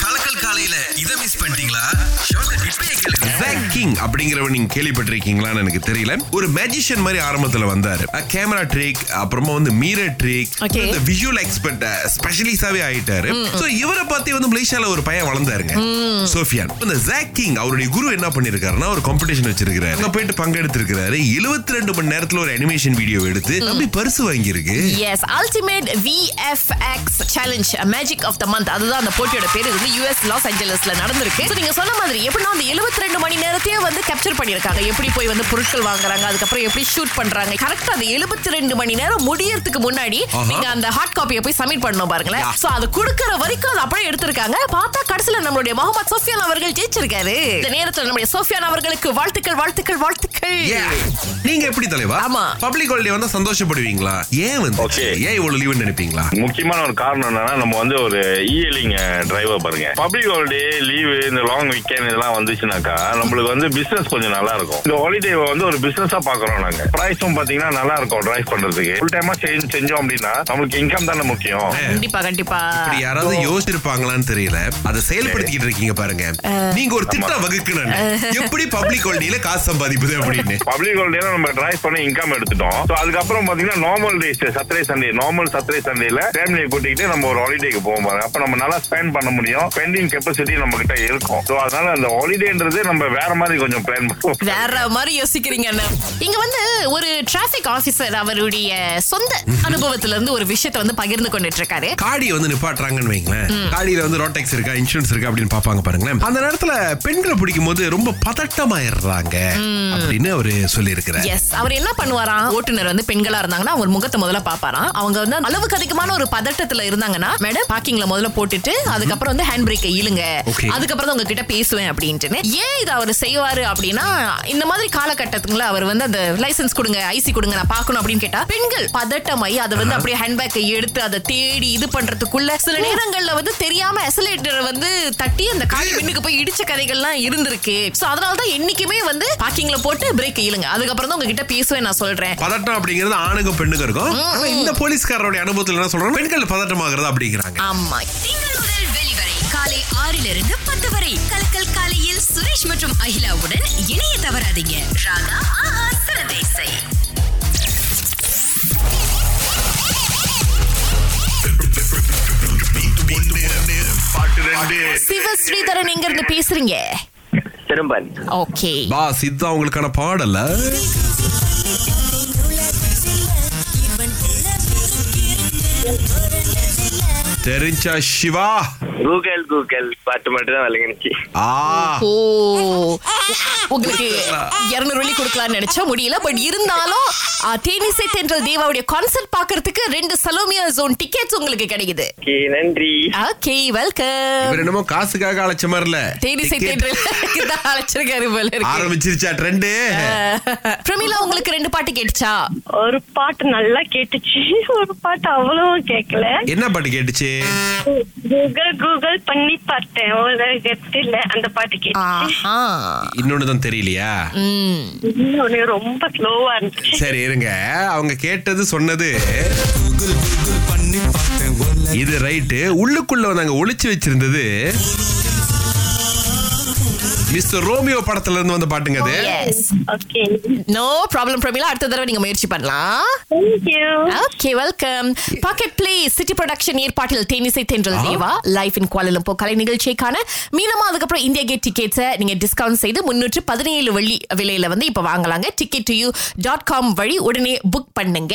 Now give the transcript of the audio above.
கலக்கல் காலையில இத மிஸ் பண்ணிட்டீங்களா? இப்பயே கேளுங்க. ஜாக் கிங் அப்படிங்கிறவர் நீங்க கேள்விப்பட்டிருக்கீங்களான்னு எனக்கு தெரியல. ஒரு மேஜிஷியன் மாதிரி ஆரம்பத்துல வந்தாரு. கேமரா ட்ரிக் அப்புறமா வந்து மீரர் ட்ரிக். இந்த விஷுவல் எக்ஸ்பர்ட் ஸ்பெஷலிஸ்டாவே ஆயிட்டாரு. சோ இவரை வந்து மலேசியால ஒரு பையன் வளர்ந்தாருங்க. சோஃபியான். இந்த ஜாக் கிங் அவருடைய குரு என்ன பண்ணிருக்காருன்னா ஒரு காம்படிஷன் வச்சிருக்காரு அங்க போயிட்டு பங்கெடுத்திருக்காரு 72 ரெண்டு மணி நேரத்துல ஒரு அனிமேஷன் வீடியோ எடுத்து நம்பி பரிசு வாங்கியிருக்கு. Yes ultimate VFX challenge magic of the month அதுதான் அந்த போட்டியோட பேர். வந்து யூஎஸ் லாஸ் ஏஞ்சலஸ்ல நடந்திருக்கு. So, நீங்க சொன்ன மாதிரி எப்படின்னா அந்த 72 ரெண்டு மணி நேரத்தையே வந்து கேப்சர் பண்ணிருக்காங்க எப்படி போய் வந்து பொருட்கள் வாங்குறாங்க அதுக்கப்புறம் எப்படி ஷூட் பண்றாங்க. கரெக்டா அந்த 72 ரெண்டு மணி நேரம் முடியறதுக்கு முன்னாடி. நீங்க அந்த ஹார்ட் காப்பியை போய் சப்மிட் பண்ணணும் பாருங்களேன். சோ அது கொடுக்கற வரைக்கும் அது அப்படியே எடுத்திருக்காங்க. பார்த்தா கடைசியில நம்மளுடைய முகமது சோஃபியான் அவர்கள் ஜெயிச்சிருக்காரு. இந்த நேரத்துல நம்முடைய சோஃபியான் அவர்களுக்கு வாழ்த்துக்கள் வாழ்த்துக்கள் வாழ்த்துக்கள். நீங்க எப்படி தலைவா? ஆமா. பப்ளிக் ஹாலிடே வந்தா சந்தோஷப்படுவீங்களா? ஏன் வந்து. ஏன் இவ்வளவு லீவுன்னு நினைப்பீங்களா? முக்கியமான ஒரு காரணம் என்னன்னா நம்ம வந்து ஒரு இஎலிங் டிரைவர் பாருங்க. பப்ளிக் ஹாலிடே லீவு இந்த லாங் வீக்கெண்ட் இதெல்லாம் வந்துச்சுனாக்கா நம்மளுக்கு வந்து பிசினஸ் கொஞ்சம் நல்லா இருக்கும் இந்த ஹாலிடே வந்து ஒரு பிசினஸா பாக்குறோம் நாங்க. பிரைஸும் பாத்தீங்கன்னா நல்லா இருக்கும் டிரைவ் பண்றதுக்கு ஃபுல் டைமா செஞ்சோம் அப்படின்னா நம்மளுக்கு இன்கம் தானே முக்கியம். கண்டிப்பா கண்டிப்பா. இப்படி யாராவது யோசிச்சிருப்பாங்களான்னு தெரியல. அதை செயல்படுத்திக்கிட்டு இருக்கீங்க பாருங்க. நீங்க ஒரு திட்டம் வகுக்கணும் எப்படி பப்ளிக் ஹாலிடேல காசு சம்பாதிப்பது அப்படின்னு? பப்ளிக் ஹாலிடே நம்ம டிரைவ் பண்ணி இன்கம் எடுத்துட்டோம். So அதுக்கப்புறம் பாத்தீங்கன்னா normal days Saturday Sunday normal Saturday சண்டேல ஃபேமிலியை கூட்டிக்கிட்டு நம்ம ஒரு ஹாலிடேக்கு போவோம். பாருங்க. அப்ப நம்ம நல்லா ஸ்பெண்ட் பண்ண முடியும். ஸ்பெண்டிங் கெப்பாசிட்டி நம்ம கிட்ட இருக்கும். ஸோ அதனால அந்த ஹாலிடேன்றது நம்ம வேற மாதிரி கொஞ்சம் பிளான் பண்ணுவோம். வேற மாதிரி யோசிக்கிறீங்க. இங்க வந்து ஒரு டிராபிக் ஆபீசர் அவருடைய சொந்த அனுபவத்துல இருந்து ஒரு விஷயத்தை வந்து பகிர்ந்து கொண்டுட்டு இருக்காரு காடியை வந்து நிப்பாட்டுறாங்கன்னு வைங்களேன். காடியில வந்து ரோட்டெக்ஸ் இருக்கா இன்சூரன்ஸ் இருக்கா அப்படின்னு பாப்பாங்க பாருங்களேன். அந்த நேரத்துல பெண்களை பிடிக்கும் போது ரொம்ப பதட்டமாயிடுறாங்க அப்படின்னு அவரு சொல்லி இருக்கிறார் எஸ் அவர் என்ன பண்ணுவாராம் ஓட்டுநர் வந்து பெண்களா இருந்தாங்கன்னா அவர் முகத்தை முதல்ல பாப்பாராம் அவங்க வந்து அளவுக்கு அதிகமான ஒரு பதட்டத்துல இருந்தாங்கன்னா மேடம் பார்க்கிங்ல முதல்ல போட்டுட்டு அதுக்கப்புறம் வந்து ஹேண்ட் பிரேக்கை இழுங்க. அதுக்கப்புறம் தான் உங்ககிட்ட பேசுவேன் அப்படின்ட்டு ஏன் இதை அவர் செய்வாரு அப்படின்னா இந்த மாதிரி காலகட்டத்துக்குள்ள அவர் வந்து அந்த லைசென்ஸ் கொடுங்க ஐசி கொடுங்க நான் பார்க்கணும் அப்படின்னு கேட்டா பெண்கள் பதட்டமாயி அதை வந்து அப்படியே ஹேண்ட்பேக்கை எடுத்து அதை தேடி இது பண்றதுக்குள்ள சில நேரங்கள்ல வந்து தெரியாம எசலேட்டர் வந்து தட்டி அந்த காலி பெண்ணுக்கு போய் இடிச்ச கதைகள்லாம் இருந்திருக்கு. சோ அதனால தான் என்னைக்குமே வந்து பார்க்கிங்ல போட்டு பிரேக் இழுங்க. அதுக்கப்புறம் தான் உங்ககிட்ட பேசுவேன் நான் சொல்றேன். பதட்டம் அப்படிங்கிறது ஆணுக்கும் பெண்ணுக்கும் இருக்கும். ஆனா இந்த போலீஸ்காரருடைய அனுபவத்துல என்ன சொல்றாங்க? பெண்கள் பதட்டமாகிறது அப்படிங்கிறாங்க. ஆமா திங்கள் முதல் வெளிவரை காலை ஆறிலிருந்து பத்து வரை. கலக்கல் காலையில் சுரேஷ் மற்றும் அகிலாவுடன் இணைய தவறாதீங்க. ராகா ஆஹா சிறந்த இசை சிவ ஸ்ரீதரன் எங்க இருந்து பேசுறீங்க? திரும்பன் ஓகே. பாஸ் இதுதான் உங்களுக்கான பாடல Serinca Şiva. கூகுள் கூகுள் பாட்டு மட்டும் தான் விளங்கினுச்சு ஆ. ஓ உங்களுக்கு இருநூறு வெள்ளி கொடுக்கலாம்னு நினைச்சா முடியல பட் இருந்தாலும் ஆ, தேனிசை தென்றல் தேவாவுடைய கான்சர்ட் பாக்குறதுக்கு ரெண்டு சலோமியா ஜோன் டிக்கெட்ஸ் உங்களுக்கு கிடைக்குது. நன்றி. ஓகே வெல்கம் இவர் என்னமோ காசுக்காக அழைச்ச மாதிரி இல்ல தேனிசை Ticket. தென்றல் தான் அழைச்சிருக்காரு போல இருக்கு. ஆரம்பிச்சிருச்சா ட்ரெண்டு பிரமிளா உங்களுக்கு ரெண்டு பாட்டு கேட்டுச்சா? ஒரு பாட்டு நல்லா கேட்டுச்சு ஒரு பாட்டு அவ்வளவும் கேட்கல என்ன பாட்டு கேட்டுச்சு? கூகுள் கூகுள் பண்ணி பார்த்தேன். ஒரு கெட்டில அந்த பாட்டு இன்னொன்னு தான் தெரியலையா? ரொம்ப ஸ்லோவா இருந்துச்சு. சரி இருங்க. அவங்க கேட்டது சொன்னது. இது ரைட்டு உள்ளுக்குள்ள நாங்க ஒளிச்சு வச்சிருந்தது. மிஸ்டர் ரோமியோ படத்துல இருந்து வந்த பாட்டுங்க அது. Yes okay no problem Pramila. அடுத்த தடவை நீங்க முயற்சி பண்ணலாம். Okay welcome pocket play city production ஏற்பாட்டில் தேனிசை தென்றல் தேவா லைஃப் இன் குவாலலம்போ கலை நிகழ்ச்சிக்கான மீனமா அதுக்கப்புறம் இந்தியா கேட் டிக்கெட்ஸை நீங்க டிஸ்கவுண்ட் செய்து முன்னூற்று பதினேழு வெள்ளி விலையில வந்து இப்ப வாங்கலாங்க. Ticket to you dot com வழி உடனே புக் பண்ணுங்க.